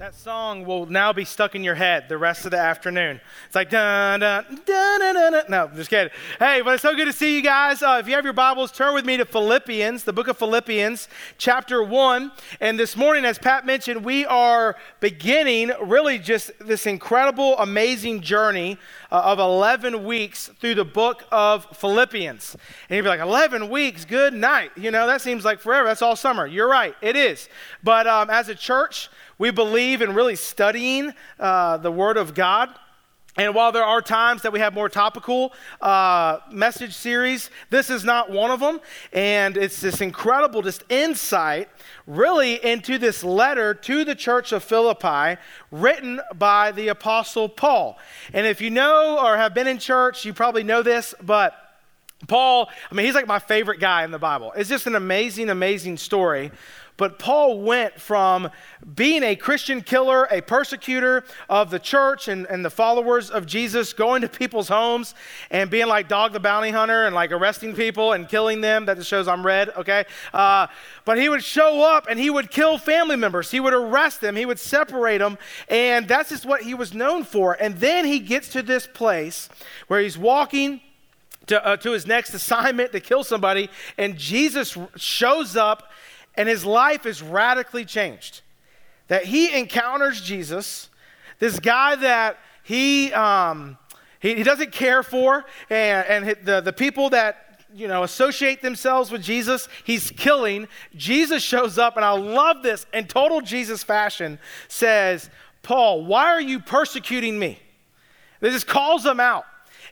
That song will now be stuck in your head the rest of the afternoon. It's like dun dun dun dun dun. dun. No, just kidding. Hey, but it's so good to see you guys. Uh, if you have your Bibles, turn with me to Philippians, the book of Philippians, chapter one. And this morning, as Pat mentioned, we are beginning really just this incredible, amazing journey uh, of 11 weeks through the book of Philippians. And you'd be like, 11 weeks, good night. You know, that seems like forever. That's all summer. You're right, it is. But um, as a church, we believe in really studying uh, the Word of God. And while there are times that we have more topical uh, message series, this is not one of them. And it's this incredible just insight, really, into this letter to the church of Philippi, written by the Apostle Paul. And if you know or have been in church, you probably know this, but Paul, I mean, he's like my favorite guy in the Bible. It's just an amazing, amazing story but Paul went from being a Christian killer, a persecutor of the church and, and the followers of Jesus, going to people's homes and being like Dog the Bounty Hunter and like arresting people and killing them. That just shows I'm red, okay? Uh, but he would show up and he would kill family members. He would arrest them, he would separate them, and that's just what he was known for. And then he gets to this place where he's walking. To, uh, to his next assignment to kill somebody, and Jesus shows up and his life is radically changed. That he encounters Jesus, this guy that he, um, he, he, doesn't care for, and, and the, the people that you know associate themselves with Jesus, he's killing. Jesus shows up, and I love this in total Jesus fashion, says, Paul, why are you persecuting me? This just calls him out.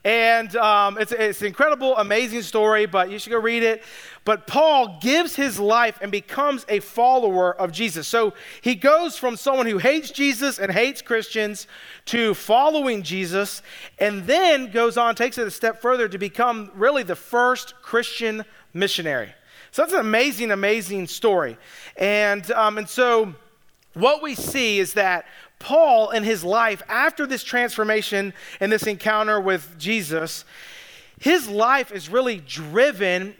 And um, it's, it's an incredible, amazing story, but you should go read it. But Paul gives his life and becomes a follower of Jesus. So he goes from someone who hates Jesus and hates Christians to following Jesus, and then goes on, takes it a step further to become really the first Christian missionary. So that's an amazing, amazing story. And, um, and so what we see is that Paul in his life, after this transformation and this encounter with Jesus, his life is really driven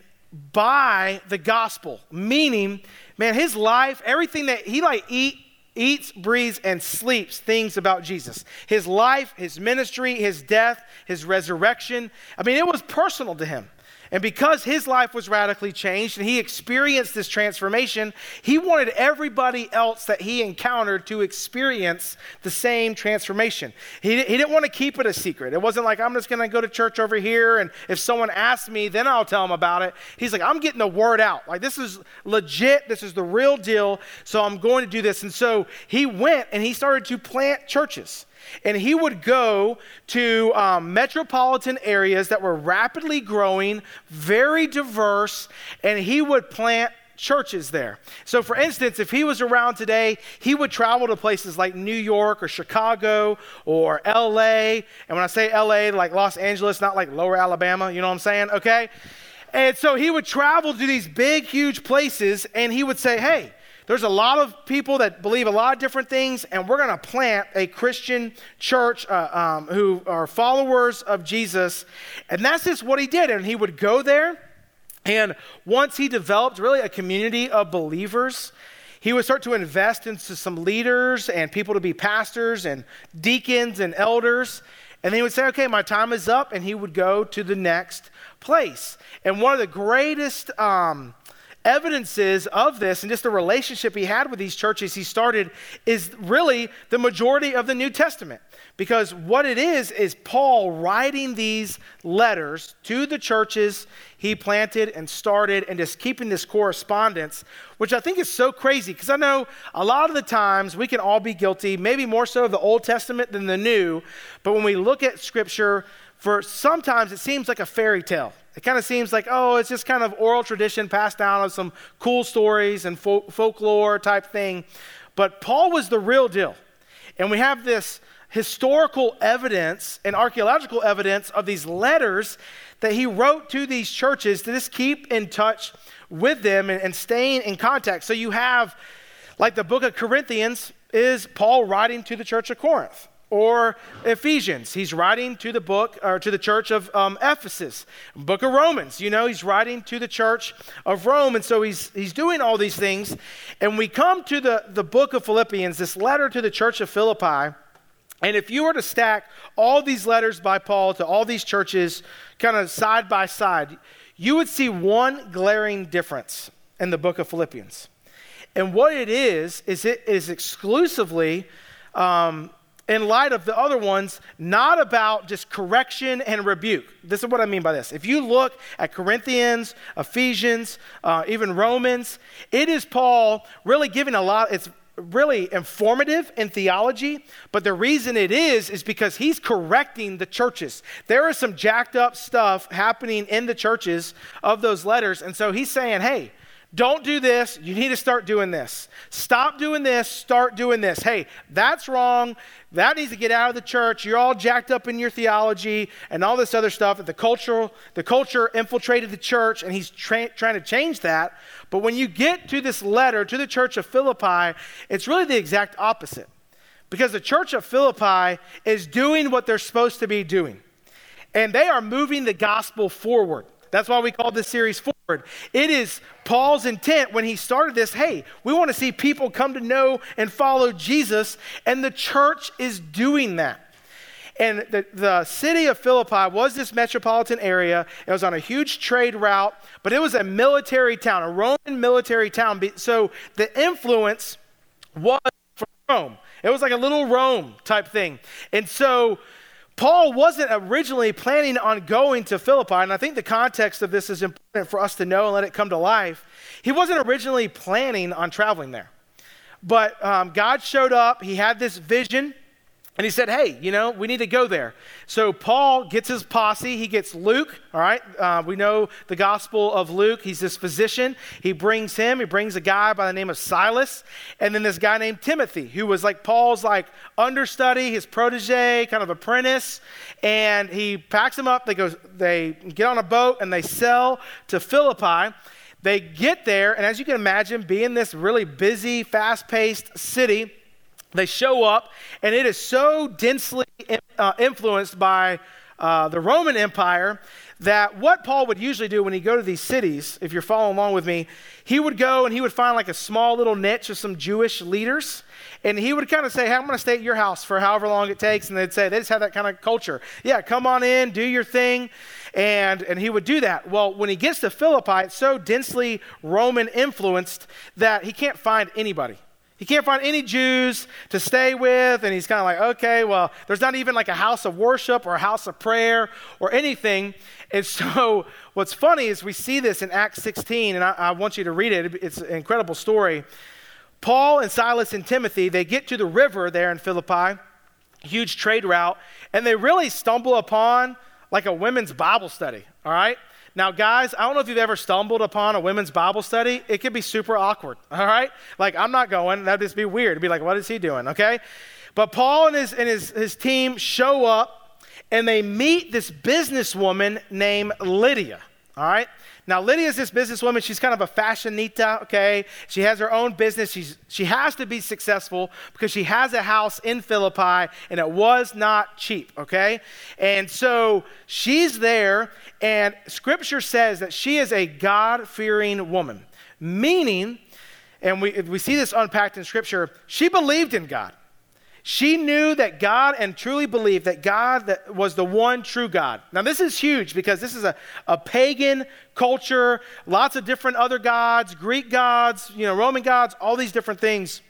by the gospel. Meaning, man, his life, everything that he like eat, eats, breathes, and sleeps things about Jesus. His life, his ministry, his death, his resurrection. I mean, it was personal to him. And because his life was radically changed and he experienced this transformation, he wanted everybody else that he encountered to experience the same transformation. He, he didn't want to keep it a secret. It wasn't like, I'm just going to go to church over here, and if someone asks me, then I'll tell them about it. He's like, I'm getting the word out. Like, this is legit. This is the real deal. So I'm going to do this. And so he went and he started to plant churches. And he would go to um, metropolitan areas that were rapidly growing, very diverse, and he would plant churches there. So, for instance, if he was around today, he would travel to places like New York or Chicago or LA. And when I say LA, like Los Angeles, not like lower Alabama, you know what I'm saying? Okay? And so he would travel to these big, huge places and he would say, hey, there's a lot of people that believe a lot of different things, and we're going to plant a Christian church uh, um, who are followers of Jesus. And that's just what he did. And he would go there, and once he developed really a community of believers, he would start to invest into some leaders and people to be pastors and deacons and elders. And then he would say, okay, my time is up, and he would go to the next place. And one of the greatest. Um, evidences of this and just the relationship he had with these churches he started is really the majority of the New Testament. Because what it is, is Paul writing these letters to the churches he planted and started and just keeping this correspondence, which I think is so crazy. Because I know a lot of the times we can all be guilty, maybe more so of the Old Testament than the New. But when we look at Scripture, for sometimes it seems like a fairy tale. It kind of seems like, oh, it's just kind of oral tradition passed down of some cool stories and fo- folklore type thing. But Paul was the real deal. And we have this historical evidence and archaeological evidence of these letters that he wrote to these churches to just keep in touch with them and, and staying in contact. So you have, like the book of Corinthians, is Paul writing to the church of Corinth. Or Ephesians. He's writing to the book or to the church of um, Ephesus. Book of Romans, you know, he's writing to the church of Rome. And so he's, he's doing all these things. And we come to the, the book of Philippians, this letter to the church of Philippi. And if you were to stack all these letters by Paul to all these churches kind of side by side, you would see one glaring difference in the book of Philippians. And what it is, is it is exclusively um, in light of the other ones, not about just correction and rebuke. This is what I mean by this. If you look at Corinthians, Ephesians, uh, even Romans, it is Paul really giving a lot, it's really informative in theology, but the reason it is is because he's correcting the churches. There is some jacked up stuff happening in the churches of those letters, and so he's saying, hey, don't do this. You need to start doing this. Stop doing this. Start doing this. Hey, that's wrong. That needs to get out of the church. You're all jacked up in your theology and all this other stuff. That the culture, the culture infiltrated the church, and he's tra- trying to change that. But when you get to this letter to the church of Philippi, it's really the exact opposite, because the church of Philippi is doing what they're supposed to be doing, and they are moving the gospel forward. That's why we call this series Forward. It is Paul's intent when he started this hey, we want to see people come to know and follow Jesus, and the church is doing that. And the, the city of Philippi was this metropolitan area. It was on a huge trade route, but it was a military town, a Roman military town. So the influence was from Rome. It was like a little Rome type thing. And so Paul wasn't originally planning on going to Philippi, and I think the context of this is important for us to know and let it come to life. He wasn't originally planning on traveling there, but um, God showed up. He had this vision and he said, Hey, you know, we need to go there. So Paul gets his posse. He gets Luke, all right? Uh, we know the gospel of Luke. He's this physician. He brings him, he brings a guy by the name of Silas, and then this guy named Timothy, who was like Paul's like understudy, his protege, kind of apprentice. And he packs him up. They go, they get on a boat and they sail to Philippi. They get there, and as you can imagine, being this really busy, fast paced city, they show up, and it is so densely uh, influenced by uh, the Roman Empire that what Paul would usually do when he go to these cities, if you're following along with me, he would go and he would find like a small little niche of some Jewish leaders, and he would kind of say, hey, I'm going to stay at your house for however long it takes, and they'd say they just have that kind of culture. Yeah, come on in, do your thing, and and he would do that. Well, when he gets to Philippi, it's so densely Roman influenced that he can't find anybody. He can't find any Jews to stay with, and he's kind of like, okay, well, there's not even like a house of worship or a house of prayer or anything. And so, what's funny is we see this in Acts 16, and I, I want you to read it. It's an incredible story. Paul and Silas and Timothy, they get to the river there in Philippi, huge trade route, and they really stumble upon like a women's Bible study, all right? Now, guys, I don't know if you've ever stumbled upon a women's Bible study. It can be super awkward, all right? Like, I'm not going. That'd just be weird. It'd be like, what is he doing, okay? But Paul and his, and his, his team show up and they meet this businesswoman named Lydia, all right? Now, Lydia is this businesswoman. She's kind of a fashionita, okay? She has her own business. She's, she has to be successful because she has a house in Philippi and it was not cheap, okay? And so she's there, and scripture says that she is a God fearing woman, meaning, and we, we see this unpacked in scripture, she believed in God. She knew that God and truly believed that God was the one true God. Now, this is huge because this is a, a pagan culture, lots of different other gods, Greek gods, you know, Roman gods, all these different things.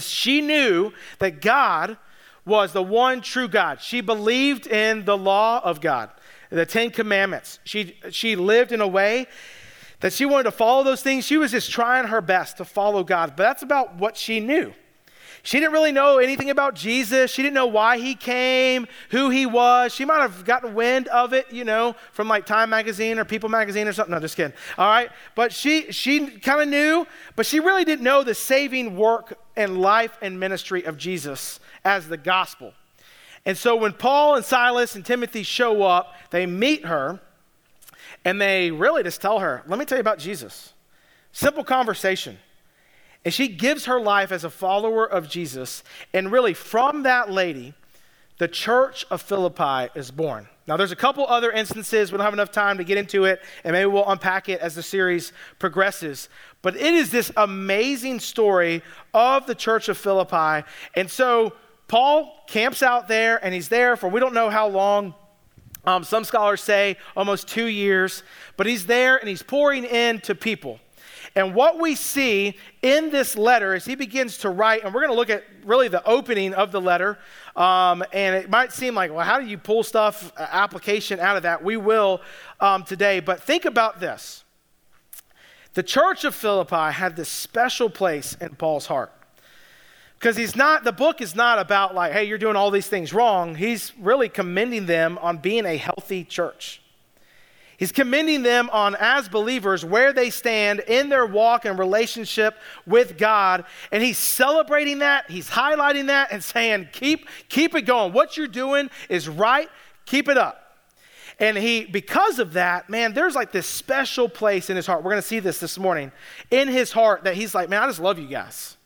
She knew that God was the one true God. She believed in the law of God, the Ten Commandments. She, she lived in a way that she wanted to follow those things. She was just trying her best to follow God, but that's about what she knew. She didn't really know anything about Jesus. She didn't know why he came, who he was. She might have gotten wind of it, you know, from like Time magazine or People magazine or something. No, just kidding. All right. But she she kind of knew, but she really didn't know the saving work and life and ministry of Jesus as the gospel. And so when Paul and Silas and Timothy show up, they meet her and they really just tell her, let me tell you about Jesus. Simple conversation. And she gives her life as a follower of Jesus. And really, from that lady, the church of Philippi is born. Now, there's a couple other instances. We don't have enough time to get into it, and maybe we'll unpack it as the series progresses. But it is this amazing story of the church of Philippi. And so, Paul camps out there, and he's there for we don't know how long. Um, some scholars say almost two years, but he's there and he's pouring into people. And what we see in this letter is he begins to write, and we're going to look at really the opening of the letter. Um, and it might seem like, well, how do you pull stuff, uh, application out of that? We will um, today. But think about this the church of Philippi had this special place in Paul's heart. Because he's not, the book is not about like, hey, you're doing all these things wrong. He's really commending them on being a healthy church. He's commending them on, as believers, where they stand in their walk and relationship with God. And he's celebrating that, he's highlighting that, and saying, keep, keep it going. What you're doing is right, keep it up. And he, because of that, man, there's like this special place in his heart. We're going to see this this morning in his heart that he's like, man, I just love you guys.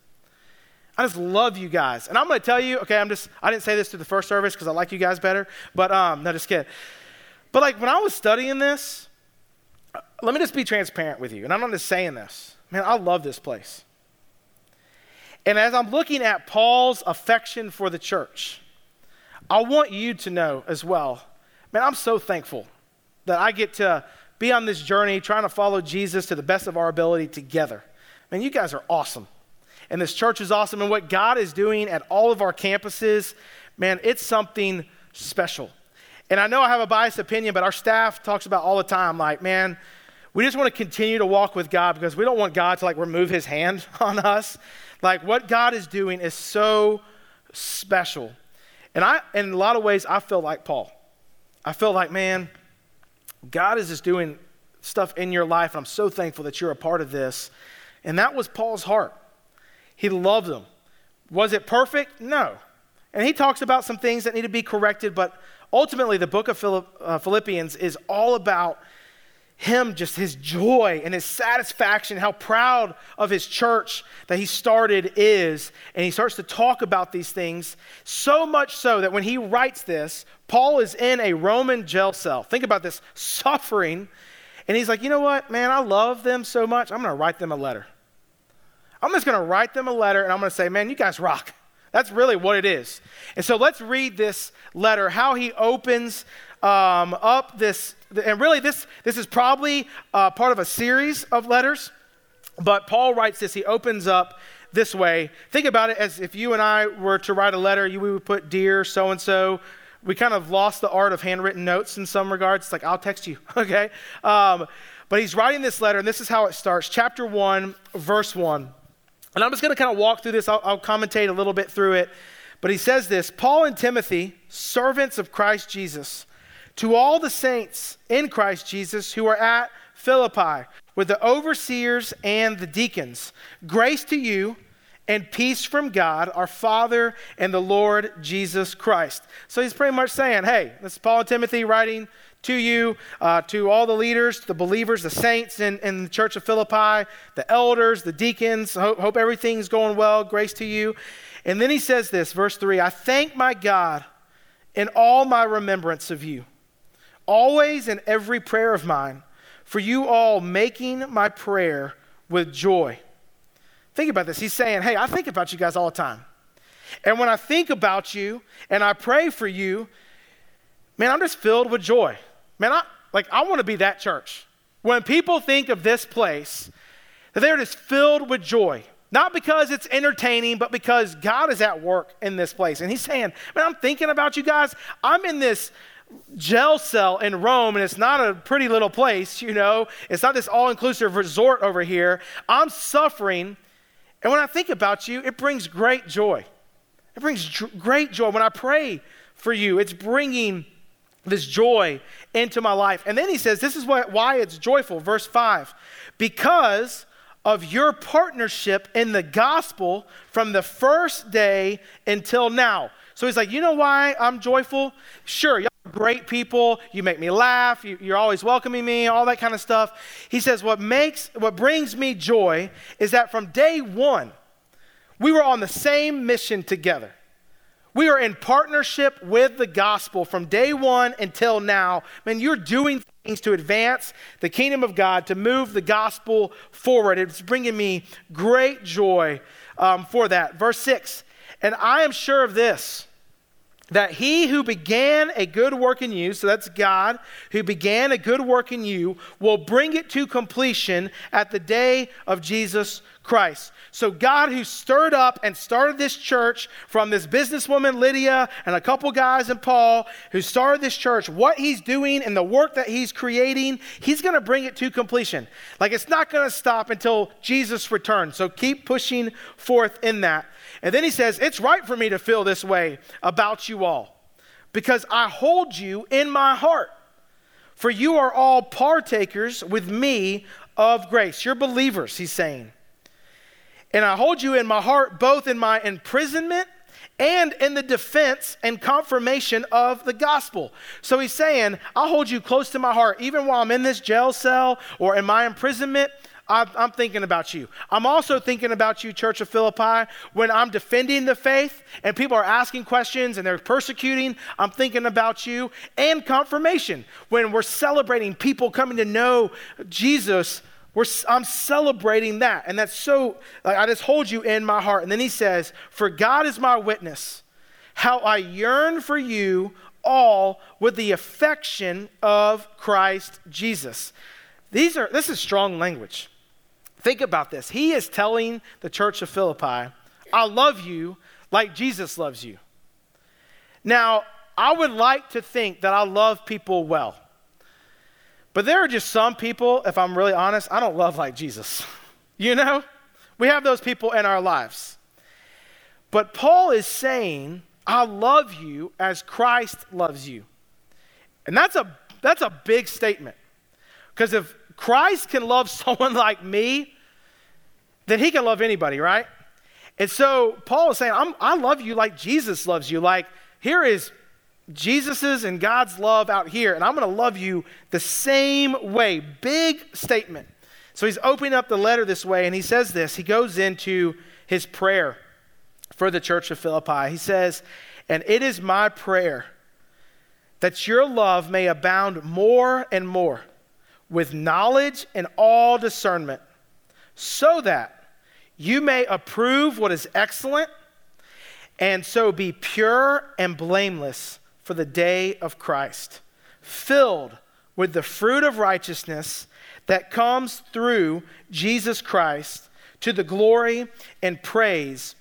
I just love you guys. And I'm going to tell you, okay, I'm just, I didn't say this to the first service because I like you guys better, but um, no, just kidding. But like when I was studying this, let me just be transparent with you. And I'm not just saying this. Man, I love this place. And as I'm looking at Paul's affection for the church, I want you to know as well, man, I'm so thankful that I get to be on this journey trying to follow Jesus to the best of our ability together. Man, you guys are awesome. And this church is awesome. And what God is doing at all of our campuses, man, it's something special. And I know I have a biased opinion, but our staff talks about all the time like, man, we just want to continue to walk with God because we don't want God to like remove his hand on us. Like what God is doing is so special. And I in a lot of ways I feel like Paul. I feel like, man, God is just doing stuff in your life, and I'm so thankful that you're a part of this. And that was Paul's heart. He loved them. Was it perfect? No. And he talks about some things that need to be corrected, but ultimately, the book of uh, Philippians is all about him, just his joy and his satisfaction, how proud of his church that he started is. And he starts to talk about these things so much so that when he writes this, Paul is in a Roman jail cell. Think about this suffering. And he's like, you know what, man, I love them so much, I'm going to write them a letter. I'm just going to write them a letter and I'm going to say, man, you guys rock. That's really what it is. And so let's read this letter, how he opens um, up this, and really this, this is probably uh, part of a series of letters, but Paul writes this, he opens up this way. Think about it as if you and I were to write a letter, you, we would put dear so and so. We kind of lost the art of handwritten notes in some regards. It's like, I'll text you, okay? Um, but he's writing this letter, and this is how it starts. Chapter 1, verse 1. And I'm just going to kind of walk through this. I'll, I'll commentate a little bit through it. But he says this Paul and Timothy, servants of Christ Jesus, to all the saints in Christ Jesus who are at Philippi, with the overseers and the deacons, grace to you and peace from God, our Father and the Lord Jesus Christ. So he's pretty much saying, hey, this is Paul and Timothy writing to you, uh, to all the leaders, the believers, the saints in, in the church of Philippi, the elders, the deacons. Hope, hope everything's going well. Grace to you. And then he says this, verse 3 I thank my God in all my remembrance of you, always in every prayer of mine, for you all making my prayer with joy. Think about this. He's saying, Hey, I think about you guys all the time. And when I think about you and I pray for you, man, I'm just filled with joy. Man, I, like, I want to be that church. When people think of this place, they're just filled with joy. Not because it's entertaining, but because God is at work in this place. And He's saying, Man, I'm thinking about you guys. I'm in this jail cell in Rome, and it's not a pretty little place, you know. It's not this all inclusive resort over here. I'm suffering. And when I think about you, it brings great joy. It brings great joy. When I pray for you, it's bringing this joy into my life. And then he says, This is why it's joyful. Verse 5 Because of your partnership in the gospel from the first day until now. So he's like, You know why I'm joyful? Sure, y'all are great people. You make me laugh. You, you're always welcoming me, all that kind of stuff. He says, What makes, what brings me joy is that from day one, we were on the same mission together. We are in partnership with the gospel from day one until now. Man, you're doing things to advance the kingdom of God, to move the gospel forward. It's bringing me great joy um, for that. Verse 6 And I am sure of this that he who began a good work in you, so that's God, who began a good work in you, will bring it to completion at the day of Jesus Christ. So, God, who stirred up and started this church from this businesswoman Lydia and a couple guys and Paul, who started this church, what he's doing and the work that he's creating, he's going to bring it to completion. Like, it's not going to stop until Jesus returns. So, keep pushing forth in that. And then he says, It's right for me to feel this way about you all because I hold you in my heart. For you are all partakers with me of grace. You're believers, he's saying. And I hold you in my heart, both in my imprisonment and in the defense and confirmation of the gospel. So he's saying, I'll hold you close to my heart, even while I'm in this jail cell or in my imprisonment. I'm thinking about you. I'm also thinking about you, Church of Philippi, when I'm defending the faith and people are asking questions and they're persecuting. I'm thinking about you. And confirmation, when we're celebrating people coming to know Jesus, we're, I'm celebrating that. And that's so, like, I just hold you in my heart. And then he says, For God is my witness, how I yearn for you all with the affection of Christ Jesus. These are, this is strong language. Think about this. He is telling the church of Philippi, I love you like Jesus loves you. Now, I would like to think that I love people well. But there are just some people, if I'm really honest, I don't love like Jesus. You know? We have those people in our lives. But Paul is saying, I love you as Christ loves you. And that's a, that's a big statement. Because if Christ can love someone like me, then he can love anybody, right? And so Paul is saying, i love you like Jesus loves you. Like, here is Jesus's and God's love out here, and I'm going to love you the same way. Big statement. So he's opening up the letter this way, and he says this. He goes into his prayer for the church of Philippi. He says, And it is my prayer that your love may abound more and more with knowledge and all discernment, so that you may approve what is excellent, and so be pure and blameless for the day of Christ, filled with the fruit of righteousness that comes through Jesus Christ to the glory and praise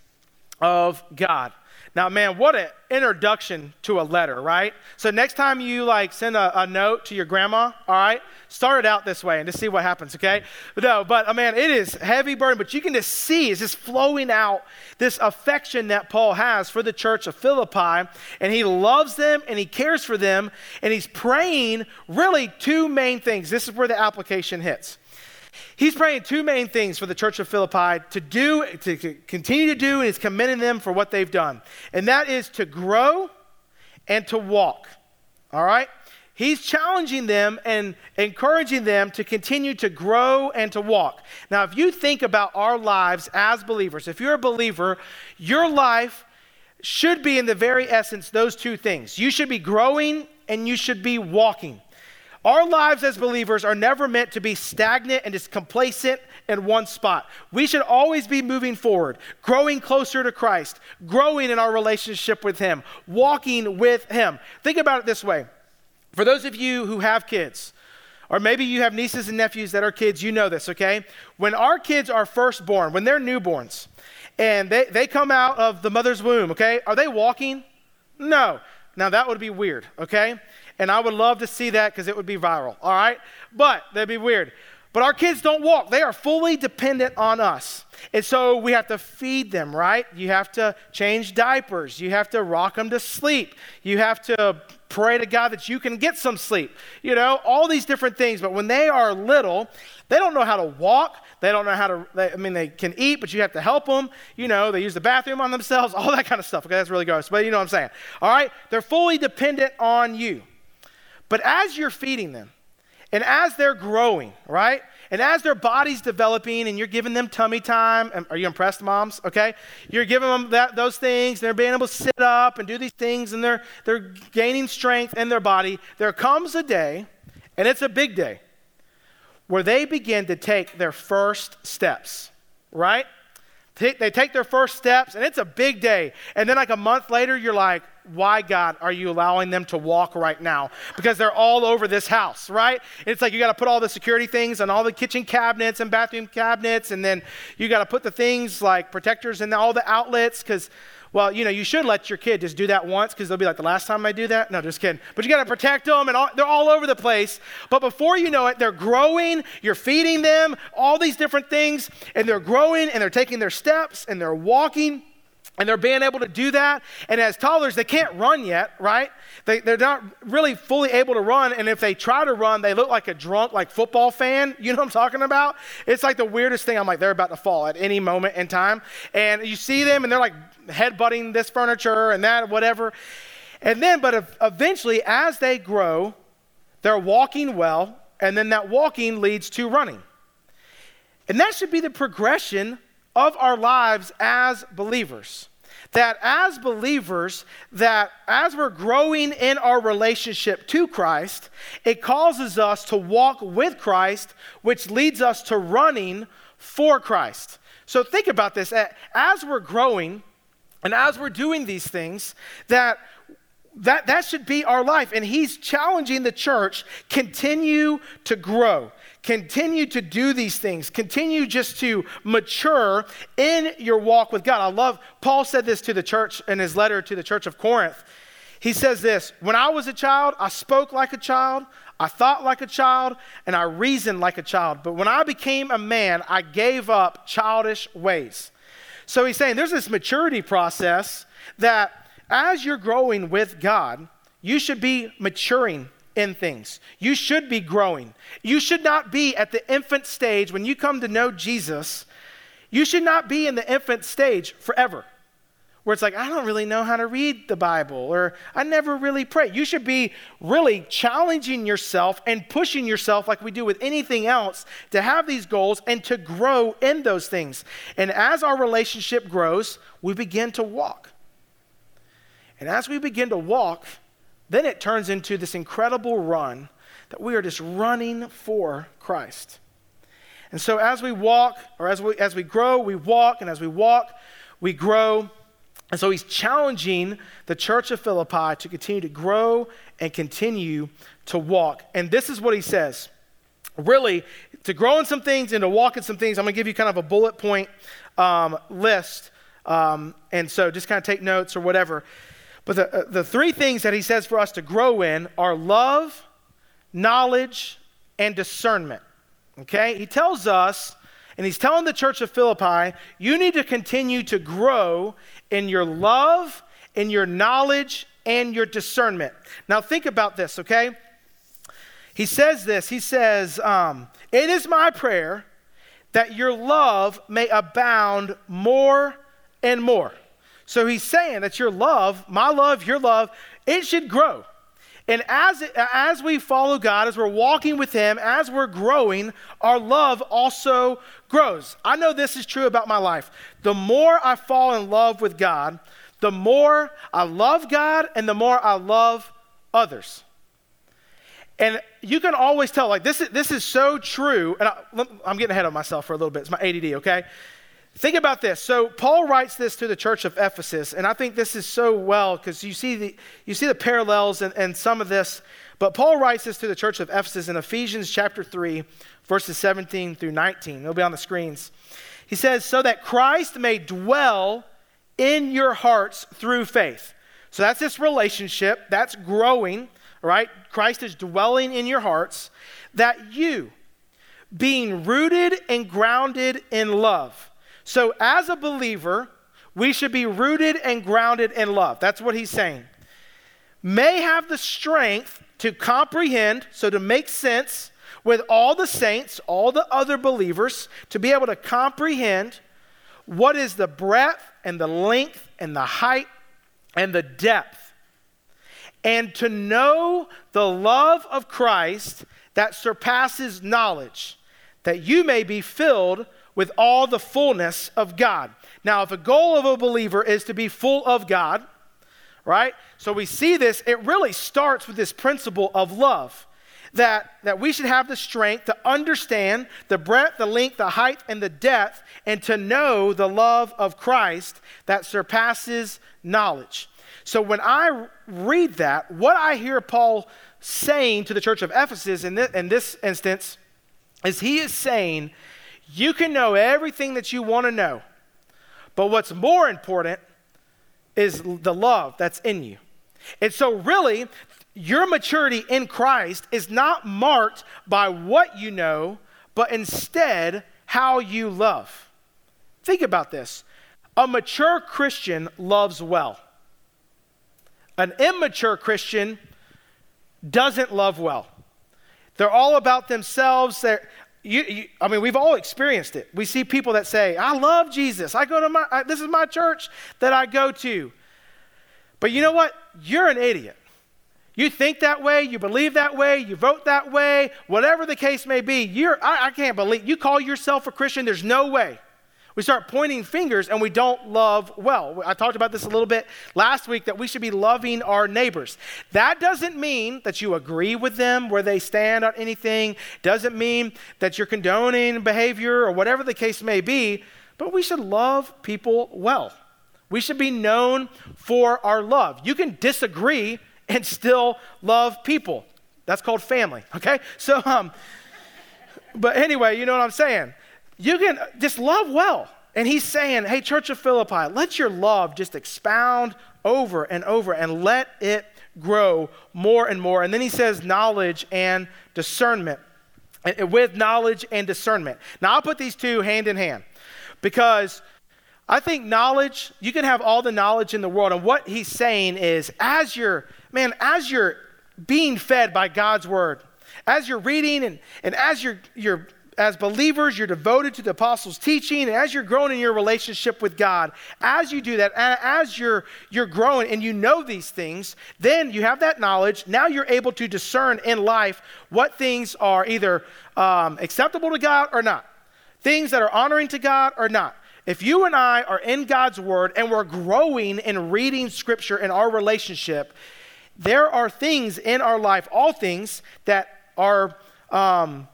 of God. Now, man, what an introduction to a letter, right? So next time you like send a, a, note to your grandma, all right, start it out this way and just see what happens, okay? No, but uh, man, it is heavy burden, but you can just see it's just flowing out this affection that Paul has for the church of Philippi, and he loves them and he cares for them, and he's praying really two main things. This is where the application hits. He's praying two main things for the church of Philippi to do, to continue to do, and he's commending them for what they've done. And that is to grow and to walk. All right? He's challenging them and encouraging them to continue to grow and to walk. Now, if you think about our lives as believers, if you're a believer, your life should be in the very essence those two things. You should be growing and you should be walking. Our lives as believers are never meant to be stagnant and just complacent in one spot. We should always be moving forward, growing closer to Christ, growing in our relationship with Him, walking with Him. Think about it this way for those of you who have kids, or maybe you have nieces and nephews that are kids, you know this, okay? When our kids are first born, when they're newborns, and they, they come out of the mother's womb, okay, are they walking? No. Now that would be weird, okay? And I would love to see that because it would be viral, all right? But that'd be weird. But our kids don't walk, they are fully dependent on us. And so we have to feed them, right? You have to change diapers. You have to rock them to sleep. You have to pray to God that you can get some sleep. You know, all these different things. But when they are little, they don't know how to walk. They don't know how to, they, I mean, they can eat, but you have to help them. You know, they use the bathroom on themselves, all that kind of stuff. Okay, that's really gross, but you know what I'm saying. All right? They're fully dependent on you. But as you're feeding them, and as they're growing, right? And as their body's developing and you're giving them tummy time, are you impressed, moms? Okay? You're giving them that, those things, and they're being able to sit up and do these things, and they're, they're gaining strength in their body. There comes a day, and it's a big day, where they begin to take their first steps, right? They take their first steps, and it's a big day. And then, like a month later, you're like, why, God, are you allowing them to walk right now? Because they're all over this house, right? It's like you got to put all the security things on all the kitchen cabinets and bathroom cabinets, and then you got to put the things like protectors in all the outlets because well, you know, you should let your kid just do that once because they'll be like, the last time I do that? No, just kidding. But you got to protect them, and all, they're all over the place. But before you know it, they're growing, you're feeding them, all these different things, and they're growing, and they're taking their steps, and they're walking. And they're being able to do that. And as toddlers, they can't run yet, right? They, they're not really fully able to run. And if they try to run, they look like a drunk, like football fan. You know what I'm talking about? It's like the weirdest thing. I'm like, they're about to fall at any moment in time. And you see them, and they're like headbutting this furniture and that, whatever. And then, but eventually, as they grow, they're walking well. And then that walking leads to running. And that should be the progression of our lives as believers. That as believers that as we're growing in our relationship to Christ it causes us to walk with Christ which leads us to running for Christ. So think about this. As we're growing and as we're doing these things that that, that should be our life. And he's challenging the church continue to grow, continue to do these things, continue just to mature in your walk with God. I love, Paul said this to the church in his letter to the church of Corinth. He says this When I was a child, I spoke like a child, I thought like a child, and I reasoned like a child. But when I became a man, I gave up childish ways. So he's saying there's this maturity process that as you're growing with God, you should be maturing in things. You should be growing. You should not be at the infant stage when you come to know Jesus. You should not be in the infant stage forever, where it's like, I don't really know how to read the Bible, or I never really pray. You should be really challenging yourself and pushing yourself, like we do with anything else, to have these goals and to grow in those things. And as our relationship grows, we begin to walk. And as we begin to walk, then it turns into this incredible run that we are just running for Christ. And so as we walk, or as we, as we grow, we walk, and as we walk, we grow. And so he's challenging the church of Philippi to continue to grow and continue to walk. And this is what he says. Really, to grow in some things and to walk in some things, I'm going to give you kind of a bullet point um, list. Um, and so just kind of take notes or whatever. But the, uh, the three things that he says for us to grow in are love, knowledge, and discernment. Okay? He tells us, and he's telling the church of Philippi, you need to continue to grow in your love, in your knowledge, and your discernment. Now, think about this, okay? He says this He says, um, It is my prayer that your love may abound more and more. So he's saying that your love, my love, your love, it should grow. And as, as we follow God, as we're walking with Him, as we're growing, our love also grows. I know this is true about my life. The more I fall in love with God, the more I love God and the more I love others. And you can always tell, like, this is, this is so true. And I, I'm getting ahead of myself for a little bit. It's my ADD, okay? Think about this. So Paul writes this to the church of Ephesus, and I think this is so well because you see the you see the parallels and, and some of this. But Paul writes this to the church of Ephesus in Ephesians chapter 3, verses 17 through 19. It'll be on the screens. He says, So that Christ may dwell in your hearts through faith. So that's this relationship, that's growing, right? Christ is dwelling in your hearts, that you, being rooted and grounded in love, so, as a believer, we should be rooted and grounded in love. That's what he's saying. May have the strength to comprehend, so to make sense with all the saints, all the other believers, to be able to comprehend what is the breadth and the length and the height and the depth, and to know the love of Christ that surpasses knowledge that you may be filled with all the fullness of God. Now, if a goal of a believer is to be full of God, right? So we see this, it really starts with this principle of love. That, that we should have the strength to understand the breadth, the length, the height, and the depth, and to know the love of Christ that surpasses knowledge. So when I read that, what I hear Paul saying to the church of Ephesus in this, in this instance is he is saying, you can know everything that you want to know, but what's more important is the love that's in you. And so, really, your maturity in Christ is not marked by what you know, but instead how you love. Think about this a mature Christian loves well. An immature Christian doesn't love well. They're all about themselves. They're, you, you, I mean, we've all experienced it. We see people that say, I love Jesus. I go to my, I, this is my church that I go to. But you know what? You're an idiot. You think that way, you believe that way, you vote that way, whatever the case may be. You're, I, I can't believe, you call yourself a Christian, there's no way. We start pointing fingers and we don't love well. I talked about this a little bit last week that we should be loving our neighbors. That doesn't mean that you agree with them where they stand on anything, doesn't mean that you're condoning behavior or whatever the case may be, but we should love people well. We should be known for our love. You can disagree and still love people. That's called family, okay? So, um, but anyway, you know what I'm saying? You can just love well. And he's saying, hey, Church of Philippi, let your love just expound over and over and let it grow more and more. And then he says, knowledge and discernment. With knowledge and discernment. Now, I'll put these two hand in hand because I think knowledge, you can have all the knowledge in the world. And what he's saying is, as you're, man, as you're being fed by God's word, as you're reading and, and as you're, you're as believers, you're devoted to the apostles' teaching, and as you're growing in your relationship with God, as you do that, as you're, you're growing and you know these things, then you have that knowledge. Now you're able to discern in life what things are either um, acceptable to God or not, things that are honoring to God or not. If you and I are in God's Word and we're growing in reading Scripture in our relationship, there are things in our life, all things that are. Um,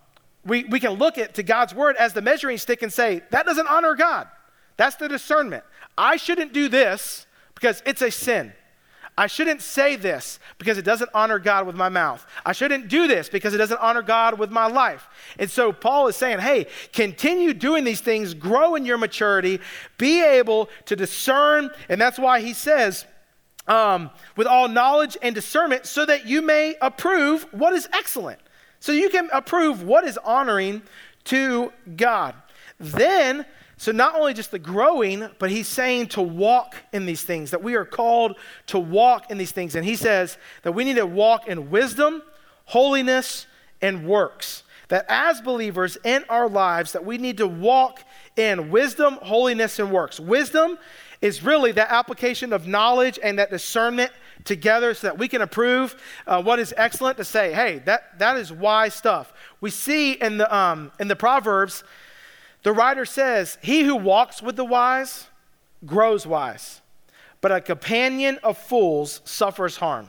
we, we can look at to God's word as the measuring stick and say, that doesn't honor God. That's the discernment. I shouldn't do this because it's a sin. I shouldn't say this because it doesn't honor God with my mouth. I shouldn't do this because it doesn't honor God with my life. And so Paul is saying, hey, continue doing these things, grow in your maturity, be able to discern. And that's why he says, um, with all knowledge and discernment, so that you may approve what is excellent. So you can approve what is honoring to God. Then, so not only just the growing, but he's saying to walk in these things, that we are called to walk in these things. And he says that we need to walk in wisdom, holiness, and works. That as believers in our lives, that we need to walk in wisdom, holiness, and works. Wisdom is really that application of knowledge and that discernment together so that we can approve uh, what is excellent to say, hey, that, that is wise stuff. We see in the, um, in the Proverbs, the writer says, He who walks with the wise grows wise, but a companion of fools suffers harm.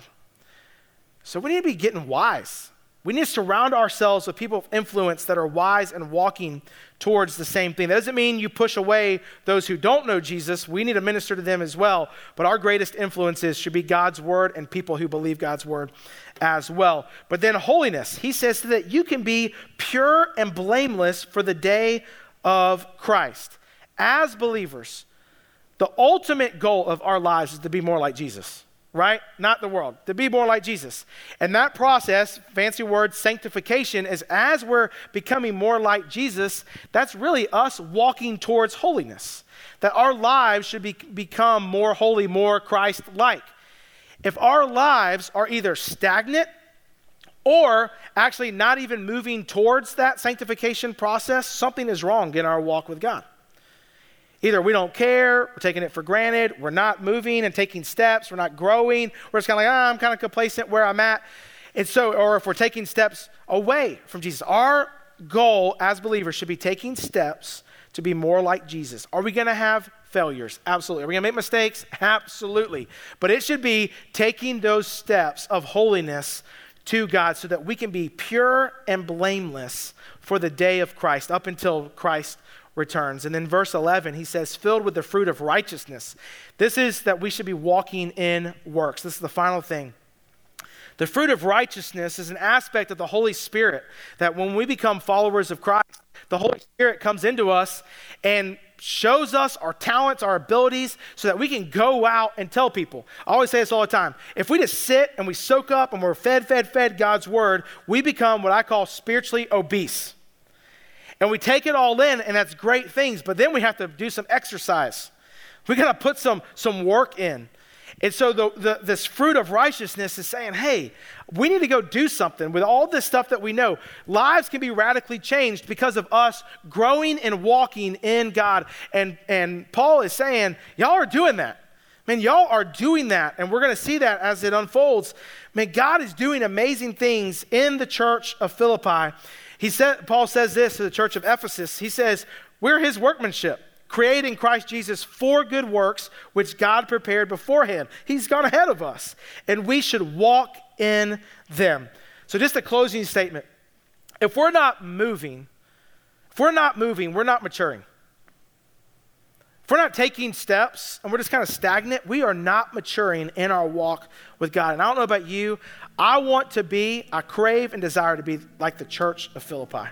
So we need to be getting wise. We need to surround ourselves with people of influence that are wise and walking towards the same thing. That doesn't mean you push away those who don't know Jesus. We need to minister to them as well. But our greatest influences should be God's word and people who believe God's word as well. But then holiness, he says that you can be pure and blameless for the day of Christ. As believers, the ultimate goal of our lives is to be more like Jesus right? Not the world, to be more like Jesus. And that process, fancy word, sanctification, is as we're becoming more like Jesus, that's really us walking towards holiness. That our lives should be, become more holy, more Christ like. If our lives are either stagnant or actually not even moving towards that sanctification process, something is wrong in our walk with God. Either we don't care, we're taking it for granted, we're not moving and taking steps, we're not growing, we're just kind of like, ah, I'm kind of complacent where I'm at. And so, or if we're taking steps away from Jesus, our goal as believers should be taking steps to be more like Jesus. Are we going to have failures? Absolutely. Are we going to make mistakes? Absolutely. But it should be taking those steps of holiness to God so that we can be pure and blameless for the day of Christ up until Christ returns. And then verse 11, he says, filled with the fruit of righteousness. This is that we should be walking in works. This is the final thing. The fruit of righteousness is an aspect of the Holy Spirit that when we become followers of Christ, the Holy Spirit comes into us and shows us our talents, our abilities, so that we can go out and tell people. I always say this all the time. If we just sit and we soak up and we're fed, fed, fed God's word, we become what I call spiritually obese. And we take it all in, and that's great things, but then we have to do some exercise. We got to put some, some work in. And so the, the, this fruit of righteousness is saying, hey, we need to go do something with all this stuff that we know. Lives can be radically changed because of us growing and walking in God. And, and Paul is saying, y'all are doing that. Man, y'all are doing that, and we're going to see that as it unfolds. Man, God is doing amazing things in the church of Philippi. He said, Paul says this to the church of Ephesus. He says, We're his workmanship created in Christ Jesus for good works, which God prepared beforehand. He's gone ahead of us, and we should walk in them. So, just a closing statement. If we're not moving, if we're not moving, we're not maturing. If we're not taking steps and we're just kind of stagnant, we are not maturing in our walk with God. And I don't know about you, I want to be, I crave and desire to be like the church of Philippi.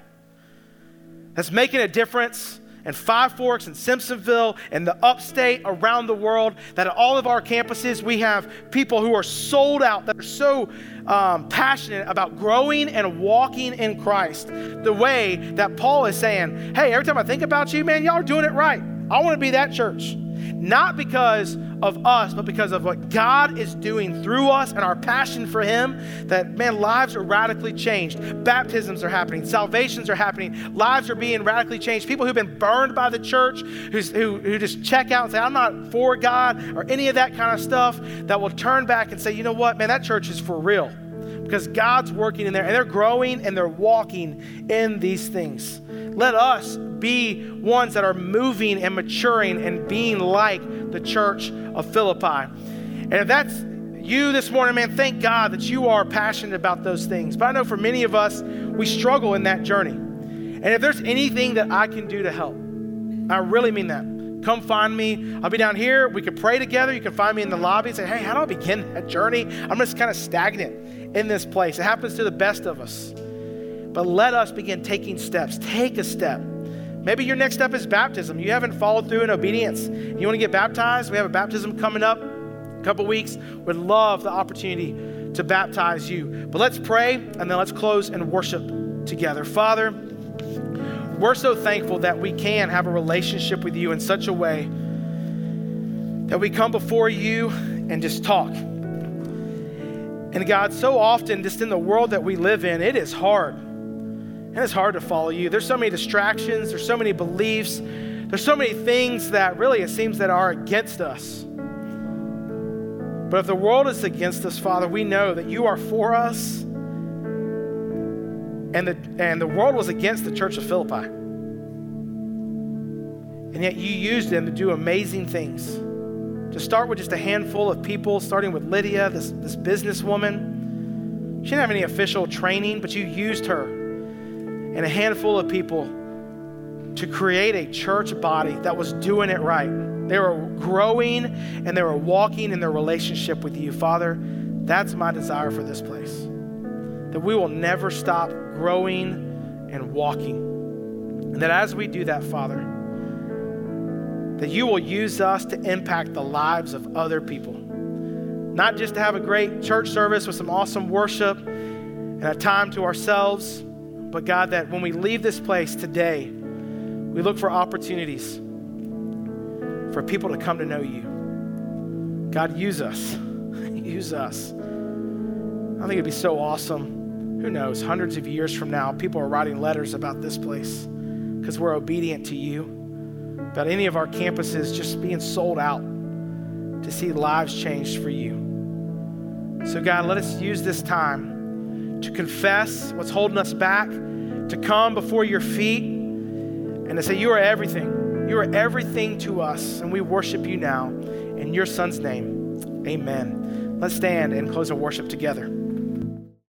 That's making a difference in Five Forks and Simpsonville and the upstate around the world, that at all of our campuses, we have people who are sold out, that are so um, passionate about growing and walking in Christ. The way that Paul is saying, hey, every time I think about you, man, y'all are doing it right. I want to be that church. Not because of us, but because of what God is doing through us and our passion for Him, that, man, lives are radically changed. Baptisms are happening, salvations are happening, lives are being radically changed. People who've been burned by the church, who, who just check out and say, I'm not for God, or any of that kind of stuff, that will turn back and say, you know what, man, that church is for real. Because God's working in there and they're growing and they're walking in these things. Let us be ones that are moving and maturing and being like the church of Philippi. And if that's you this morning, man, thank God that you are passionate about those things. But I know for many of us, we struggle in that journey. And if there's anything that I can do to help, I really mean that. Come find me. I'll be down here. We can pray together. You can find me in the lobby and say, hey, how do I begin that journey? I'm just kind of stagnant in this place. It happens to the best of us. But let us begin taking steps. Take a step. Maybe your next step is baptism. You haven't followed through in obedience. You want to get baptized? We have a baptism coming up a couple weeks. Would love the opportunity to baptize you. But let's pray and then let's close and worship together. Father, we're so thankful that we can have a relationship with you in such a way that we come before you and just talk. And God, so often, just in the world that we live in, it is hard and it's hard to follow you. There's so many distractions, there's so many beliefs, there's so many things that really it seems that are against us. But if the world is against us, Father, we know that you are for us. And the, and the world was against the church of Philippi. And yet you used them to do amazing things. To start with just a handful of people, starting with Lydia, this, this businesswoman. She didn't have any official training, but you used her and a handful of people to create a church body that was doing it right. They were growing and they were walking in their relationship with you. Father, that's my desire for this place. That we will never stop growing and walking. And that as we do that, Father, that you will use us to impact the lives of other people. Not just to have a great church service with some awesome worship and a time to ourselves but God, that when we leave this place today, we look for opportunities for people to come to know you. God, use us. use us. I think it'd be so awesome. Who knows, hundreds of years from now, people are writing letters about this place because we're obedient to you. About any of our campuses just being sold out to see lives changed for you. So, God, let us use this time to confess what's holding us back, to come before your feet and to say, You are everything. You are everything to us. And we worship you now. In your son's name, amen. Let's stand and close our worship together.